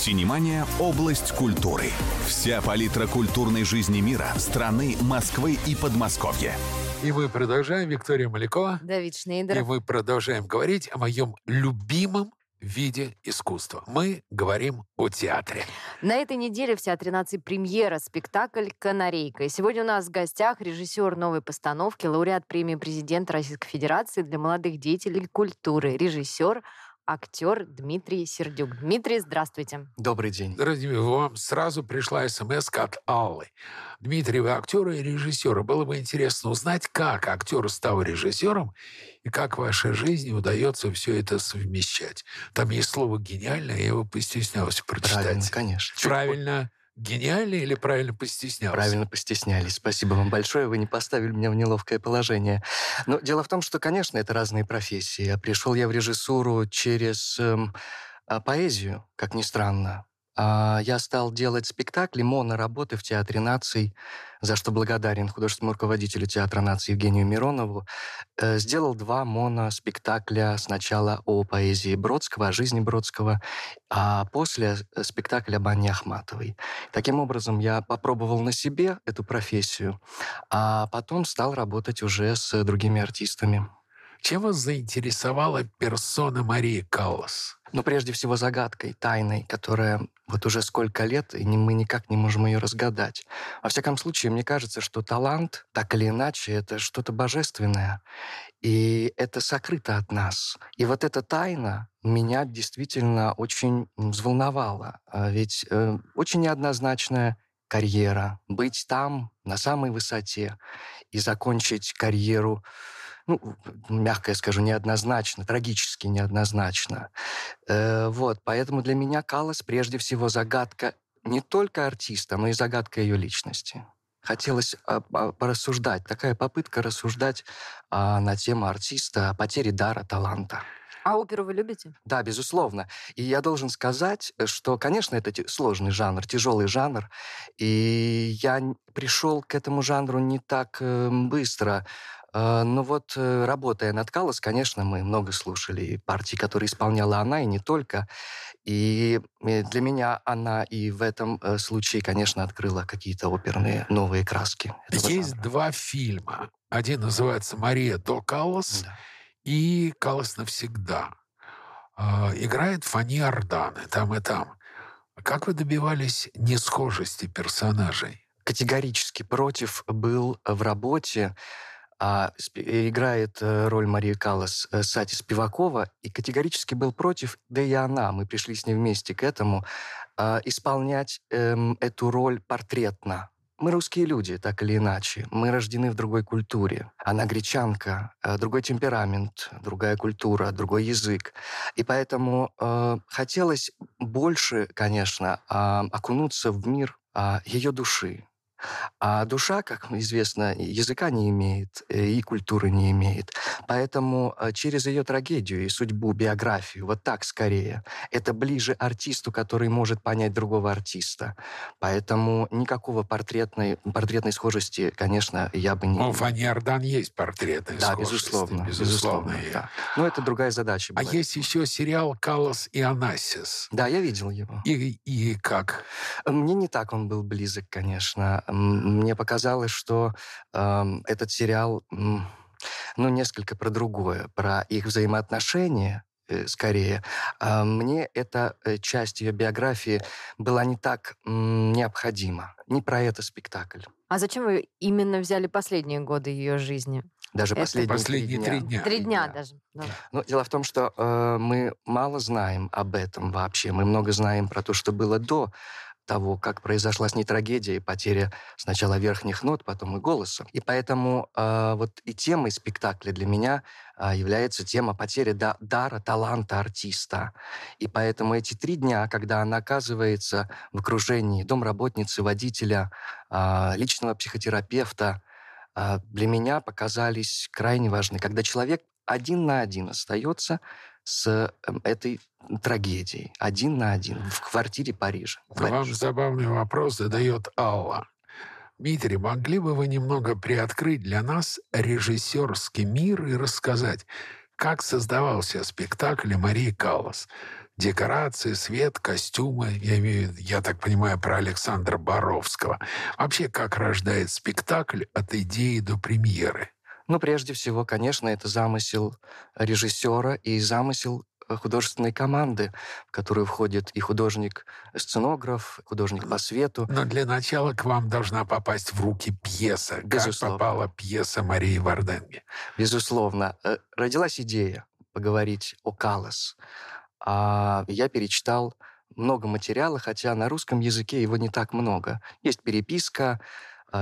Синемания – область культуры. Вся палитра культурной жизни мира, страны, Москвы и Подмосковья. И мы продолжаем. Виктория Малякова. Давид И Шнейдер. мы продолжаем говорить о моем любимом виде искусства. Мы говорим о театре. На этой неделе в Театре нации премьера спектакль «Канарейка». И сегодня у нас в гостях режиссер новой постановки, лауреат премии президента Российской Федерации для молодых деятелей культуры, режиссер, актер Дмитрий Сердюк. Дмитрий, здравствуйте. Добрый день. Дорогие, вам сразу пришла смс от Аллы. Дмитрий, вы актер и режиссер. Было бы интересно узнать, как актер стал режиссером и как в вашей жизни удается все это совмещать. Там есть слово «гениально», я его постеснялся прочитать. Правильно, конечно. Чуть Правильно гениально или правильно постеснялся? Правильно постеснялись. Спасибо вам большое. Вы не поставили меня в неловкое положение. Но дело в том, что, конечно, это разные профессии. А Пришел я в режиссуру через эм, а, поэзию, как ни странно. А, Я стал делать спектакли, моноработы в Театре наций, за что благодарен художественному руководителю Театра наций Евгению Миронову. Э, Сделал два моноспектакля. Сначала о поэзии Бродского, о жизни Бродского, а после спектакль об Анне Ахматовой. Таким образом, я попробовал на себе эту профессию, а потом стал работать уже с другими артистами. Чем вас заинтересовала персона Марии Каллас? Но прежде всего загадкой, тайной, которая вот уже сколько лет, и мы никак не можем ее разгадать. Во всяком случае, мне кажется, что талант, так или иначе, это что-то божественное. И это сокрыто от нас. И вот эта тайна меня действительно очень взволновала. А Ведь э, очень неоднозначная карьера. Быть там, на самой высоте, и закончить карьеру ну, мягко я скажу, неоднозначно, трагически неоднозначно. Э, вот, поэтому для меня Калас прежде всего загадка не только артиста, но и загадка ее личности. Хотелось а, порассуждать, такая попытка рассуждать а, на тему артиста, о потере дара, таланта. А оперу вы любите? Да, безусловно. И я должен сказать, что, конечно, это сложный жанр, тяжелый жанр. И я пришел к этому жанру не так э, быстро. Э, Но вот э, работая над Калос, конечно, мы много слушали и партий, которые исполняла она, и не только. И э, для меня она и в этом э, случае, конечно, открыла какие-то оперные новые краски. Есть жанра. два фильма. Один называется «Мария до Каллас» Да. и «Каллас навсегда». А, Играет Фани Арданы там и там. Как вы добивались несхожести персонажей? категорически против был в работе. А, спе- играет э, роль Марии Каллас э, Сати Спивакова, и категорически был против, да и она, мы пришли с ней вместе к этому, а, исполнять эм, эту роль портретно. Мы русские люди, так или иначе. Мы рождены в другой культуре. Она гречанка, э, другой темперамент, другая культура, другой язык. И поэтому э, хотелось больше, конечно, а, окунуться в мир а, ее души. А душа, как известно, языка не имеет и культуры не имеет. Поэтому э, через ее трагедию и судьбу, биографию, вот так скорее, это ближе артисту, который может понять другого артиста. Поэтому никакого портретной, портретной схожести, конечно, я бы не... Ну, у Фани Ардан есть портреты. да, схожести, безусловно. Безусловно. безусловно, да. Но это другая задача А была. есть еще сериал «Каллас и Анасис». Да, я видел его. И, и как? Мне не так он был близок, конечно. Мне показалось, что эм, этот сериал, ну, несколько про другое, про их взаимоотношения э, скорее. А мне эта э, часть ее биографии была не так необходима. Не про это спектакль. А зачем вы именно взяли последние годы ее жизни? Даже Это последние, Последние три три дня. дня. Три дня дня. даже. да. Ну, дело в том, что э, мы мало знаем об этом вообще. Мы много знаем про то, что было до того, как произошла с ней трагедия и потеря сначала верхних нот, потом и голоса. И поэтому э, вот и темой спектакля для меня э, является тема потери да- дара, таланта артиста. И поэтому эти три дня, когда она оказывается в окружении домработницы, водителя, э, личного психотерапевта, э, для меня показались крайне важны. Когда человек один на один остается с эм, этой трагедией. Один на один. В квартире Парижа. Вам забавный вопрос задает Алла. Дмитрий, могли бы вы немного приоткрыть для нас режиссерский мир и рассказать, как создавался спектакль Марии Каллас? Декорации, свет, костюмы. Я имею, я так понимаю, про Александра Боровского. Вообще, как рождает спектакль от идеи до премьеры? Ну, прежде всего, конечно, это замысел режиссера и замысел э, художественной команды, в которую входит и художник-сценограф, художник по свету. Но для начала к вам должна попасть в руки пьеса. Безусловно. Как попала пьеса Марии Варденги? Безусловно. Э, родилась идея поговорить о Калас. А я перечитал много материала, хотя на русском языке его не так много. Есть переписка,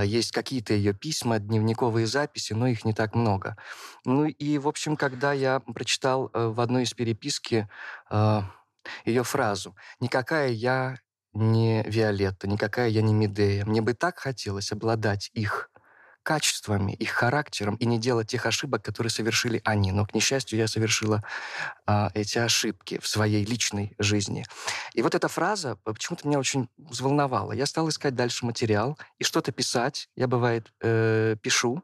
есть какие-то ее письма, дневниковые записи, но их не так много. Ну и, в общем, когда я прочитал э, в одной из переписки а, ее фразу «Никакая я не Виолетта, никакая я не Медея. Мне бы так хотелось обладать их качествами, их характером и не делать тех ошибок, которые совершили они. Но, к несчастью, я совершила а, эти ошибки в своей личной жизни. И вот эта фраза почему-то меня очень взволновала. Я стал искать дальше материал и что-то писать. Я, бывает, э, пишу.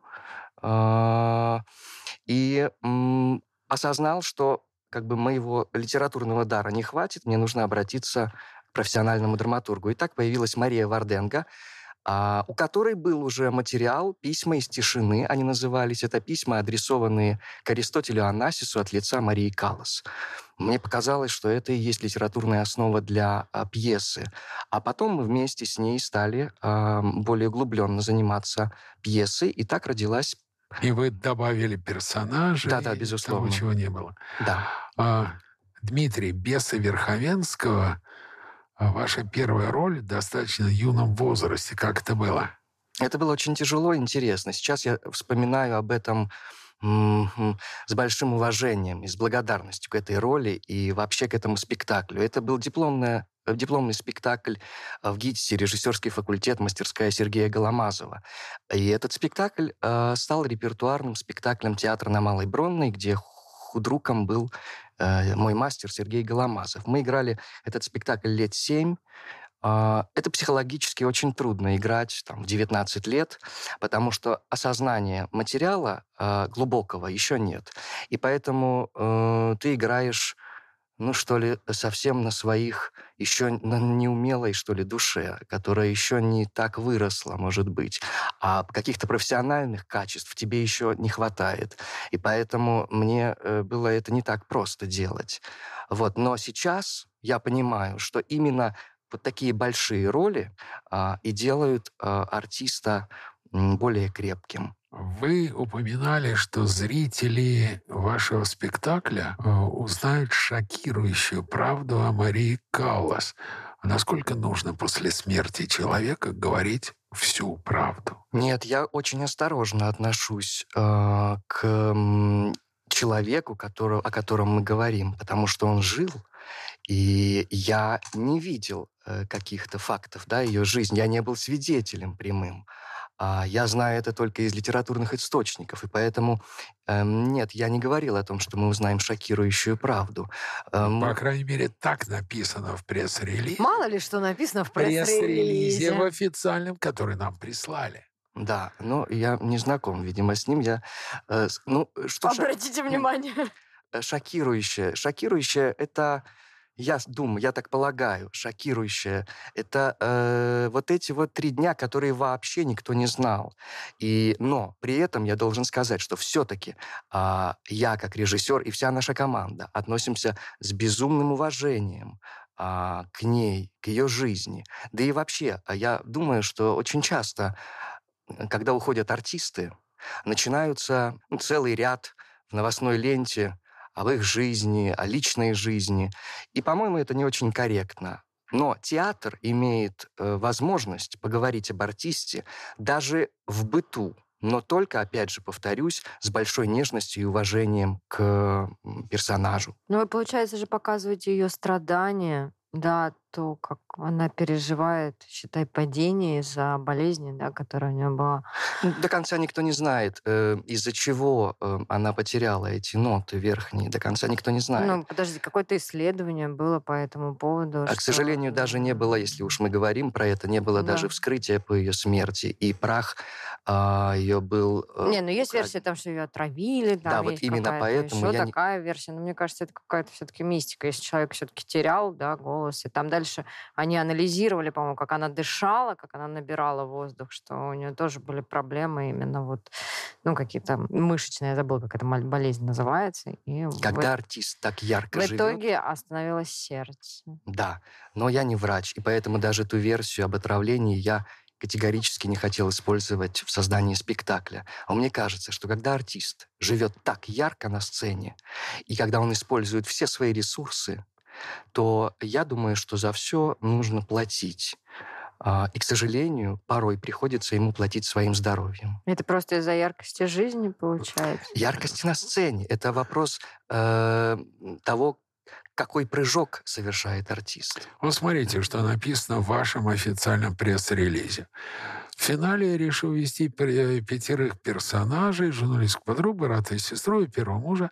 Э, и э, осознал, что как бы моего литературного дара не хватит, мне нужно обратиться к профессиональному драматургу. И так появилась Мария Варденга, а, у которой был уже материал «Письма из тишины», они назывались. Это письма, адресованные к Аристотелю Анасису от лица Марии Каллас. Мне показалось, что это и есть литературная основа для а, пьесы. А потом мы вместе с ней стали а, более углубленно заниматься пьесой, и так родилась и вы добавили персонажей. Да, да, безусловно. Того, чего не было. Да. А, Дмитрий, беса Верховенского а ваша первая роль в достаточно юном возрасте. Как это было? Это было очень тяжело и интересно. Сейчас я вспоминаю об этом с большим уважением и с благодарностью к этой роли и вообще к этому спектаклю. Это был дипломная дипломный спектакль в ГИТИСе, режиссерский факультет, мастерская Сергея Голомазова. И этот спектакль э, стал репертуарным спектаклем театра на Малой Бронной, где худруком был э, мой мастер Сергей Голомазов. Мы играли этот спектакль лет семь. Э, это психологически очень трудно играть там, в 19 лет, потому что осознания материала э, глубокого еще нет. И поэтому э, ты играешь ну, что ли, совсем на своих, еще на неумелой, что ли, душе, которая еще не так выросла, может быть. А каких-то профессиональных качеств тебе еще не хватает. И поэтому мне э, было это не так просто делать. Вот. Но сейчас я понимаю, что именно вот такие большие роли а, и делают а, артиста более крепким. Вы упоминали, что зрители вашего спектакля э, узнают шокирующую правду о Марии Каллас. Насколько нужно после смерти человека говорить всю правду? Нет, я очень осторожно отношусь э, к человеку, который, о котором мы говорим, потому что он жил, и я не видел э, каких-то фактов, да, ее жизни, я не был свидетелем прямым. А я знаю это только из литературных источников, и поэтому эм, нет, я не говорил о том, что мы узнаем шокирующую правду. Эм, По крайней мере, так написано в пресс-релизе. Мало ли что написано в пресс-релизе. Пресс-релизе в официальном, который нам прислали. Да, но я не знаком, видимо, с ним. Я, э, ну, что Обратите шок... внимание. Э, шокирующее. Шокирующее — это я думаю, я так полагаю, шокирующее, это э, вот эти вот три дня, которые вообще никто не знал. И, но при этом я должен сказать, что все-таки э, а, я как режиссер и вся наша команда относимся с безумным уважением э, к ней, к ее жизни. Да и вообще, я думаю, что очень часто, когда уходят артисты, начинаются ну, целый ряд в новостной ленте об их жизни, о личной жизни. И, по-моему, это не очень корректно. Но театр имеет э, возможность поговорить об артисте даже в быту, но только, опять же, повторюсь, с большой нежностью и уважением к персонажу. Ну, вы, получается же, показываете ее страдания, да, то, как она переживает, считай, падение из-за болезни, да, которая у нее была. До конца никто не знает, э, из-за чего э, она потеряла эти ноты верхние. До конца никто не знает. Ну, подожди, какое-то исследование было по этому поводу? А, что... к сожалению, даже не было, если уж мы говорим про это, не было да. даже вскрытия по ее смерти. И прах а, ее был... Э, не, ну есть укра... версия там, что ее отравили. Там да, вот именно поэтому еще я такая не... версия. Но мне кажется, это какая-то все-таки мистика. Если человек все-таки терял, да, голос, и там дальше они анализировали, по-моему, как она дышала, как она набирала воздух, что у нее тоже были проблемы именно вот, ну, какие-то мышечные, я забыла, как эта болезнь называется. И Когда в... артист так ярко В живет... итоге остановилось сердце. Да, но я не врач, и поэтому даже эту версию об отравлении я категорически не хотел использовать в создании спектакля. А мне кажется, что когда артист живет так ярко на сцене, и когда он использует все свои ресурсы, то я думаю, что за все нужно платить. А, и, к сожалению, порой приходится ему платить своим здоровьем. Это просто из-за яркости жизни получается? Яркости на сцене. Это вопрос э, того, какой прыжок совершает артист. Вот смотрите, что написано в вашем официальном пресс-релизе. В финале я решил вести пятерых персонажей, журналистскую подругу, брата и сестру и первого мужа.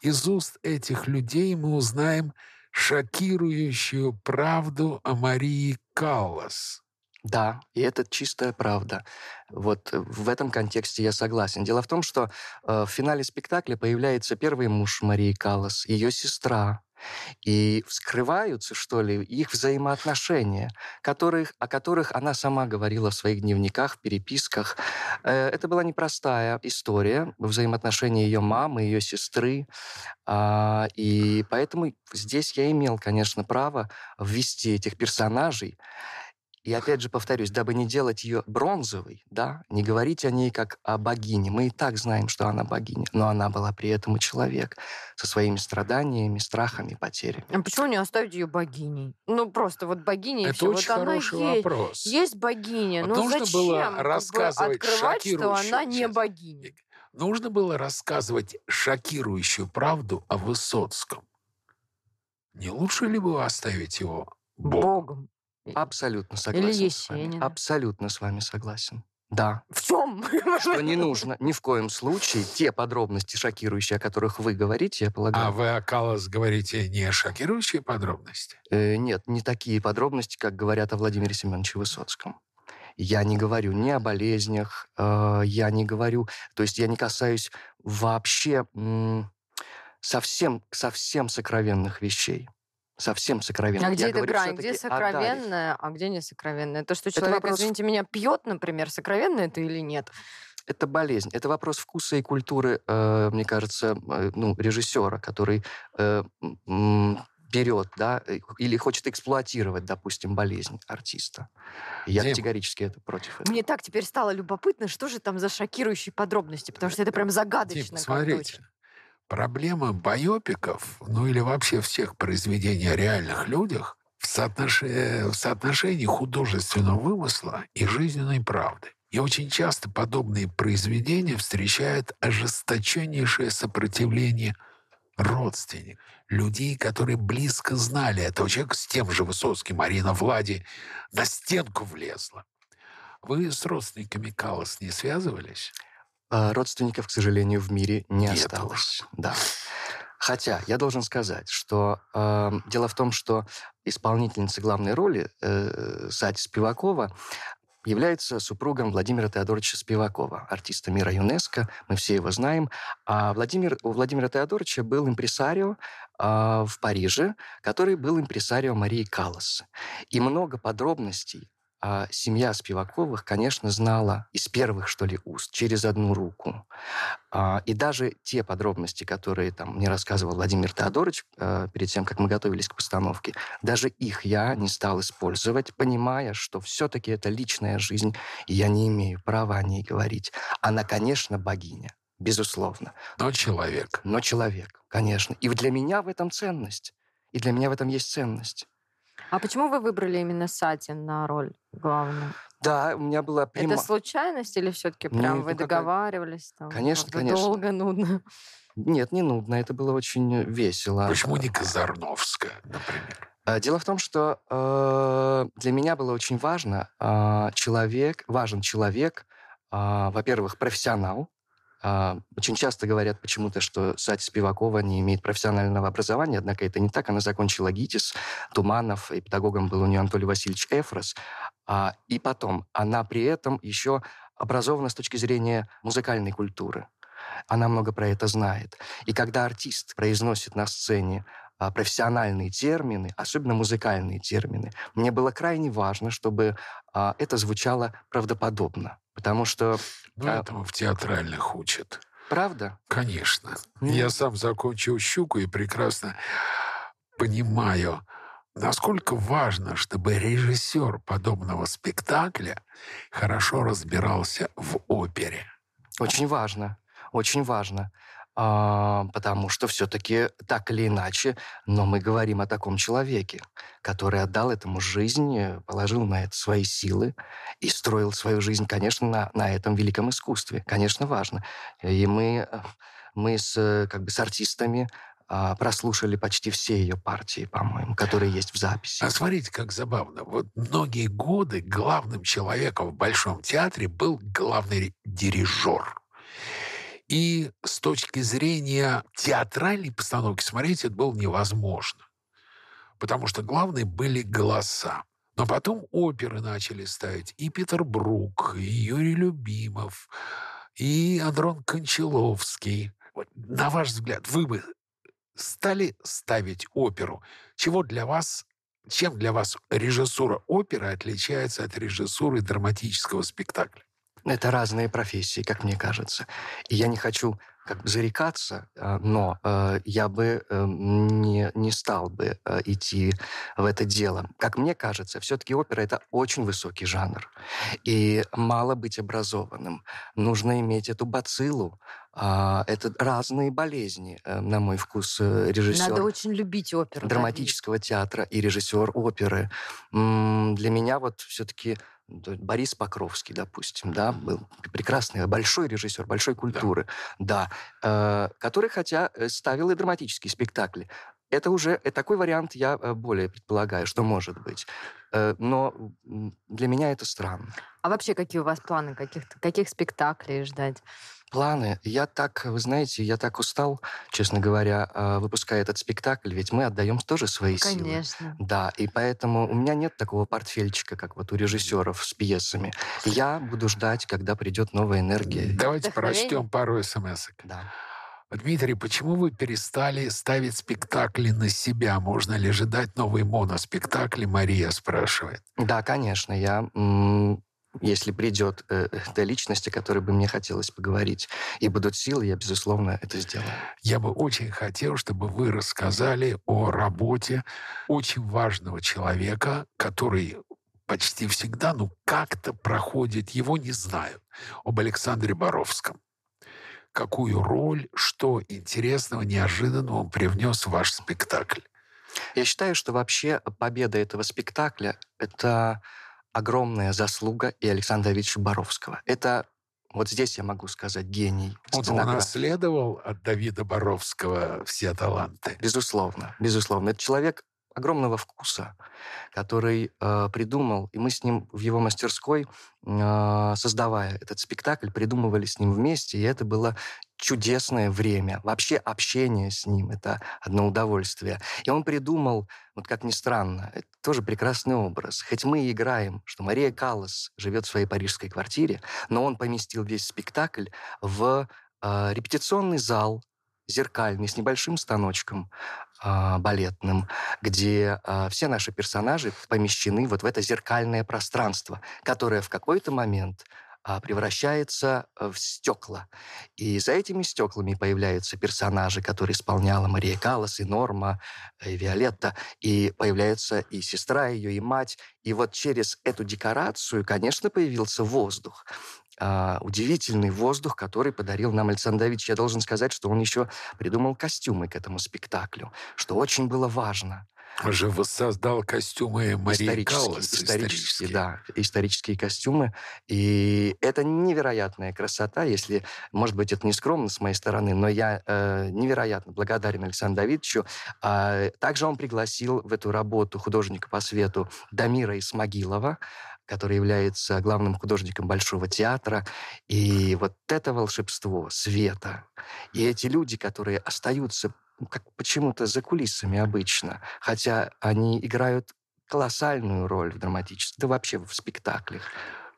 Из уст этих людей мы узнаем шокирующую правду о Марии Каллас. Да, и это чистая правда. Вот в этом контексте я согласен. Дело в том, что э, в финале спектакля появляется первый муж Марии Каллас, ее сестра, и вскрываются, что ли, их взаимоотношения, которых, о которых она сама говорила в своих дневниках, переписках. Э, это была непростая история, взаимоотношения ее мамы, ее сестры. А, и поэтому здесь я имел, конечно, право ввести этих персонажей и опять же повторюсь, дабы не делать ее бронзовой, да, не говорить о ней как о богине. Мы и так знаем, что она богиня, но она была при этом и человек со своими страданиями, страхами, потерями. А почему не оставить ее богиней? Ну, просто вот богиня Это все. очень вот хороший она вопрос. Есть, есть богиня, вот но нужно зачем было рассказывать открывать, что она не сейчас, богиня? Нужно было рассказывать шокирующую правду о Высоцком. Не лучше ли было оставить его Богом? Богом. Абсолютно согласен. Или с вами. Абсолютно с вами согласен. Да. В чем? Что не нужно ни в коем случае те подробности шокирующие, о которых вы говорите, я полагаю. А вы о Калас говорите не шокирующие подробности? Э, нет, не такие подробности, как говорят о Владимире Семеновиче Высоцком. Я не говорю ни о болезнях, э, я не говорю, то есть я не касаюсь вообще м- совсем, совсем сокровенных вещей совсем сокровенно. А где Я эта говорю грань? Где сокровенное, а где не сокровенное? То, что человек, вопрос... извините меня, пьет, например, сокровенно это или нет? Это болезнь. Это вопрос вкуса и культуры, э, мне кажется, э, ну, режиссера, который э, берет, да, или хочет эксплуатировать, допустим, болезнь артиста. Я Дим, категорически это против этого. Мне так теперь стало любопытно, что же там за шокирующие подробности, потому что это прям загадочно. Дим, смотрите, Проблема байопиков, ну или вообще всех произведений о реальных людях в соотношении, в соотношении художественного вымысла и жизненной правды. И очень часто подобные произведения встречают ожесточеннейшее сопротивление родственников, людей, которые близко знали этого человека, с тем же Высоцким, Марина Влади, на стенку влезла. Вы с родственниками Калас не связывались? А родственников, к сожалению, в мире не Нет осталось. Уж. Да. Хотя я должен сказать, что э, дело в том, что исполнительница главной роли э, Сати Спивакова является супругом Владимира Теодоровича Спивакова, артиста мира ЮНЕСКО. Мы все его знаем. А Владимир, у Владимира Теодоровича был импресарио э, в Париже, который был импресарио Марии Каллас. И много подробностей а семья Спиваковых, конечно, знала из первых, что ли, уст, через одну руку. А, и даже те подробности, которые там мне рассказывал Владимир Теодорович а, перед тем, как мы готовились к постановке, даже их я не стал использовать, понимая, что все-таки это личная жизнь, и я не имею права о ней говорить. Она, конечно, богиня, безусловно. Но человек. Но человек, конечно. И для меня в этом ценность. И для меня в этом есть ценность. А почему вы выбрали именно Сатин на роль главную? Да, у меня была прямо... Это случайность или все-таки прям Нет, вы ну, договаривались? Там, конечно, конечно. Долго, нудно? Нет, не нудно. Это было очень весело. Почему не Казарновская, например? А, дело в том, что э, для меня было очень важно э, человек, важен человек, э, во-первых, профессионал, очень часто говорят почему-то, что Сати Спивакова не имеет профессионального образования, однако это не так. Она закончила ГИТИС, Туманов, и педагогом был у нее Анатолий Васильевич Эфрос. А, и потом, она при этом еще образована с точки зрения музыкальной культуры. Она много про это знает. И когда артист произносит на сцене а, профессиональные термины, особенно музыкальные термины, мне было крайне важно, чтобы а, это звучало правдоподобно. Потому что... Ну, а, этому в театральных учат. Правда? Конечно. Mm. Я сам закончил «Щуку» и прекрасно понимаю, насколько важно, чтобы режиссер подобного спектакля хорошо разбирался в опере. Очень важно. Очень важно. А, потому что все-таки так или иначе, но мы говорим о таком человеке, который отдал этому жизнь, э, положил на это свои силы и строил свою жизнь, конечно, на, на этом великом искусстве. Конечно, важно. И мы, э, мы с, э, как бы, с артистами а, прослушали почти все ее партии, по-моему, которые есть в записи. А смотрите, как забавно. Вот многие годы главным человеком в Большом театре был главный дирижер. И с точки зрения театральной постановки смотреть это было невозможно. Потому что главные были голоса. Но потом оперы начали ставить и Питер Брук, и Юрий Любимов, и Андрон Кончаловский. Вот, на ваш взгляд, вы бы стали ставить оперу? Чего для вас, чем для вас режиссура оперы отличается от режиссуры драматического спектакля? Это разные профессии, как мне кажется. И я не хочу как бы зарекаться, а, но э, я бы э, не, не стал бы э, идти в это дело. Как мне кажется, все-таки опера — это очень высокий жанр. И мало быть образованным. Нужно иметь эту бациллу. Э, это разные болезни, э, на мой вкус, э, режиссер. Надо очень любить оперу. Драматического да? театра и режиссер оперы. Для меня вот все-таки Борис Покровский, допустим, да, был прекрасный, большой режиссер, большой культуры, да, да э, который, хотя э, ставил и драматические спектакли, это уже э, такой вариант я э, более предполагаю, что может быть. Но для меня это странно. А вообще какие у вас планы, каких, каких спектаклей ждать? Планы. Я так, вы знаете, я так устал, честно говоря, а, выпуская этот спектакль, ведь мы отдаем тоже свои Конечно. силы. Конечно. Да, и поэтому у меня нет такого портфельчика, как вот у режиссеров с пьесами. Я буду ждать, когда придет новая энергия. Давайте прочтем пару смс -ок. Да. Дмитрий, почему вы перестали ставить спектакли на себя? Можно ли ожидать новые моноспектакли? Мария спрашивает. Да, конечно. Я если придет э, та личность, о которой бы мне хотелось поговорить, и будут силы, я, безусловно, это сделаю. Я бы очень хотел, чтобы вы рассказали о работе очень важного человека, который почти всегда, ну, как-то проходит, его не знают, об Александре Боровском. Какую роль, что интересного, неожиданного он привнес в ваш спектакль? Я считаю, что вообще победа этого спектакля — это огромная заслуга и Александра Давидовича Боровского. Это вот здесь я могу сказать гений. Он унаследовал от Давида Боровского все таланты. Безусловно, безусловно. Это человек огромного вкуса, который э, придумал, и мы с ним в его мастерской, э, создавая этот спектакль, придумывали с ним вместе, и это было чудесное время. Вообще общение с ним — это одно удовольствие. И он придумал, вот как ни странно, это тоже прекрасный образ. Хоть мы и играем, что Мария Каллас живет в своей парижской квартире, но он поместил весь спектакль в э, репетиционный зал, зеркальный, с небольшим станочком э, балетным, где э, все наши персонажи помещены вот в это зеркальное пространство, которое в какой-то момент превращается э, в стекла. И за этими стеклами появляются персонажи, которые исполняла Мария Каллас, и Норма, э, и Виолетта, и появляется и сестра ее, и мать. И вот через эту декорацию, конечно, появился воздух. Uh, удивительный воздух, который подарил нам Александр Давидович. Я должен сказать, что он еще придумал костюмы к этому спектаклю, что очень было важно. Он же воссоздал костюмы Марии исторические, Каллас. Исторические, исторические, да, исторические костюмы. И это невероятная красота, если, может быть, это не скромно с моей стороны, но я э, невероятно благодарен Александру Давидовичу. А, также он пригласил в эту работу художника по свету Дамира Исмагилова, который является главным художником Большого театра. И вот это волшебство света. И эти люди, которые остаются как почему-то за кулисами обычно, хотя они играют колоссальную роль в драматическом, да вообще в спектаклях.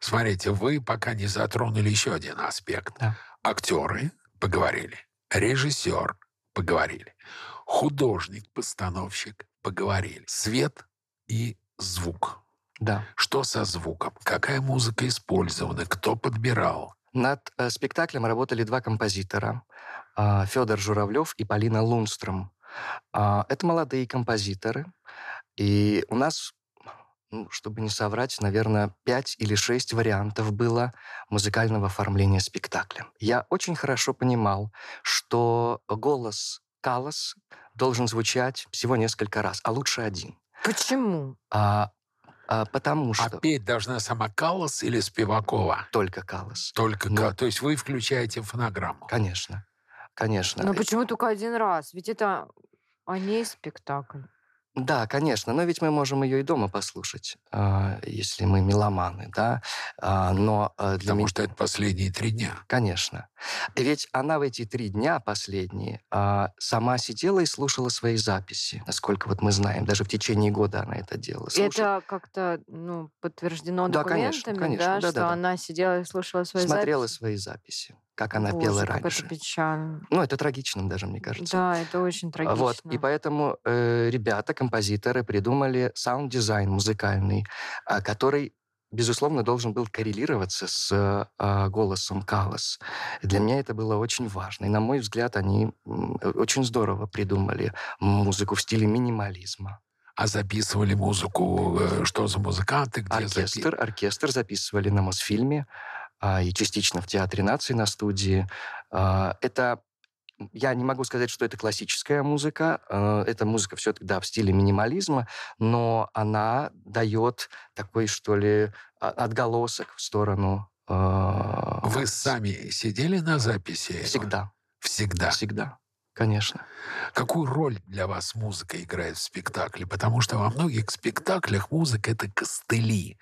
Смотрите, вы пока не затронули еще один аспект. Да. Актеры поговорили, режиссер поговорили, художник, постановщик поговорили, свет и звук. Да. Что со звуком? Какая музыка использована? Кто подбирал? Над э, спектаклем работали два композитора. Э, Федор Журавлев и Полина Лунстром. А, это молодые композиторы. И у нас, ну, чтобы не соврать, наверное, пять или шесть вариантов было музыкального оформления спектакля. Я очень хорошо понимал, что голос Калас должен звучать всего несколько раз, а лучше один. Почему? А, а, потому А что петь должна сама Каллас или Спивакова? только Калас. Только Ну. Ка- То есть вы включаете фонограмму. Конечно. Конечно. Ну почему только один раз? Ведь это о ней спектакль. Да, конечно, но ведь мы можем ее и дома послушать, а, если мы меломаны, да. А, Но а, для Потому меня, что это последние три дня. конечно. Ведь она в эти три дня последние а, сама сидела и слушала свои записи, насколько вот мы знаем. Даже в течение года она это делала. Слушала, это как-то ну, подтверждено Да, конечно, документами, конечно, да, что да-да-да. она сидела и слушала свои смотрела записи? свои записи, как она Боже, пела как раньше. это печально. Ну, это трагичным даже, мне кажется. Да, это очень трагично. Вот, и поэтому э, ребята, композиторы, придумали саунд-дизайн музыкальный, а, который, безусловно, должен был коррелироваться с э, голосом Каллас. Для меня это было очень важно. И, на мой взгляд, они э, очень здорово придумали музыку в стиле минимализма. А записывали музыку, э, что за музыканты, где запи- Оркестр, оркестр записывали на Мосфильме и частично в Театре нации на студии. А, это я не могу сказать, что это классическая музыка. э, Это музыка все-таки, да, в стиле минимализма, но она дает такой, что ли, а- отголосок в сторону... Вы сами сидели на записи? Всегда, Всегда. всегда, конечно. Какую роль для вас музыка играет в спектакле? Потому что во многих спектаклях музыка — это костыли.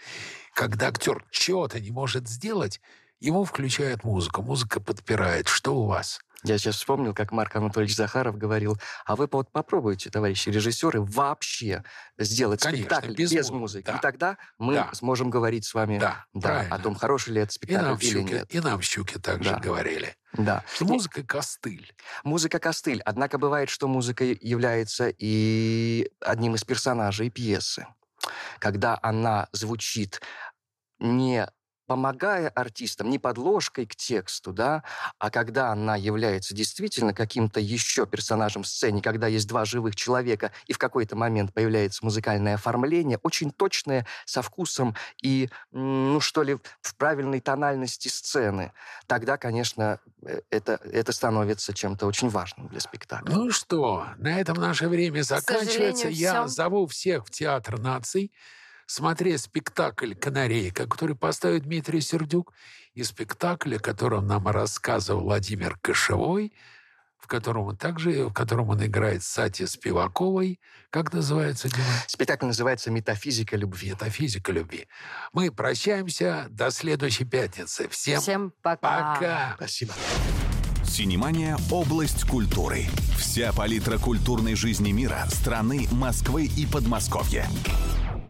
Когда актер чего-то не может сделать, ему включают музыку. Музыка подпирает. Что у вас? Я сейчас вспомнил, как Марк Анатольевич Захаров говорил, а вы вот попробуйте, товарищи режиссеры, вообще сделать Конечно, спектакль без без, музыки, да. И тогда мы Да. сможем говорить с вами Да, да, правильно. о том, хороший ли это И спектакль нам, в или Щуке, нет. и нам в Щуке также Да. говорили. Да. Что музыка — костыль. Музыка костыль. Однако бывает, что музыка является и одним из персонажей пьесы. Когда она звучит не помогая артистам, не подложкой к тексту, да, а когда она является действительно каким-то еще персонажем в сцене, когда есть два живых человека, и в какой-то момент появляется музыкальное оформление, очень точное, со вкусом и, ну что ли, в правильной тональности сцены, тогда, конечно, э, это, это становится чем-то очень важным для спектакля. Ну что, на этом наше время заканчивается. Я всё. зову всех в Театр наций смотреть спектакль «Канарейка», который поставит Дмитрий Сердюк, и спектакль, о котором нам рассказывал Владимир Кошевой, в котором он также, в котором он играет Сати Спиваковой. Как называется, Дима? Спектакль называется «Метафизика любви». Метафизика любви. Мы прощаемся до следующей пятницы. Всем, Всем пока. пока. Спасибо. Синемания – область культуры. Вся палитра культурной жизни мира, страны, Москвы и Подмосковья.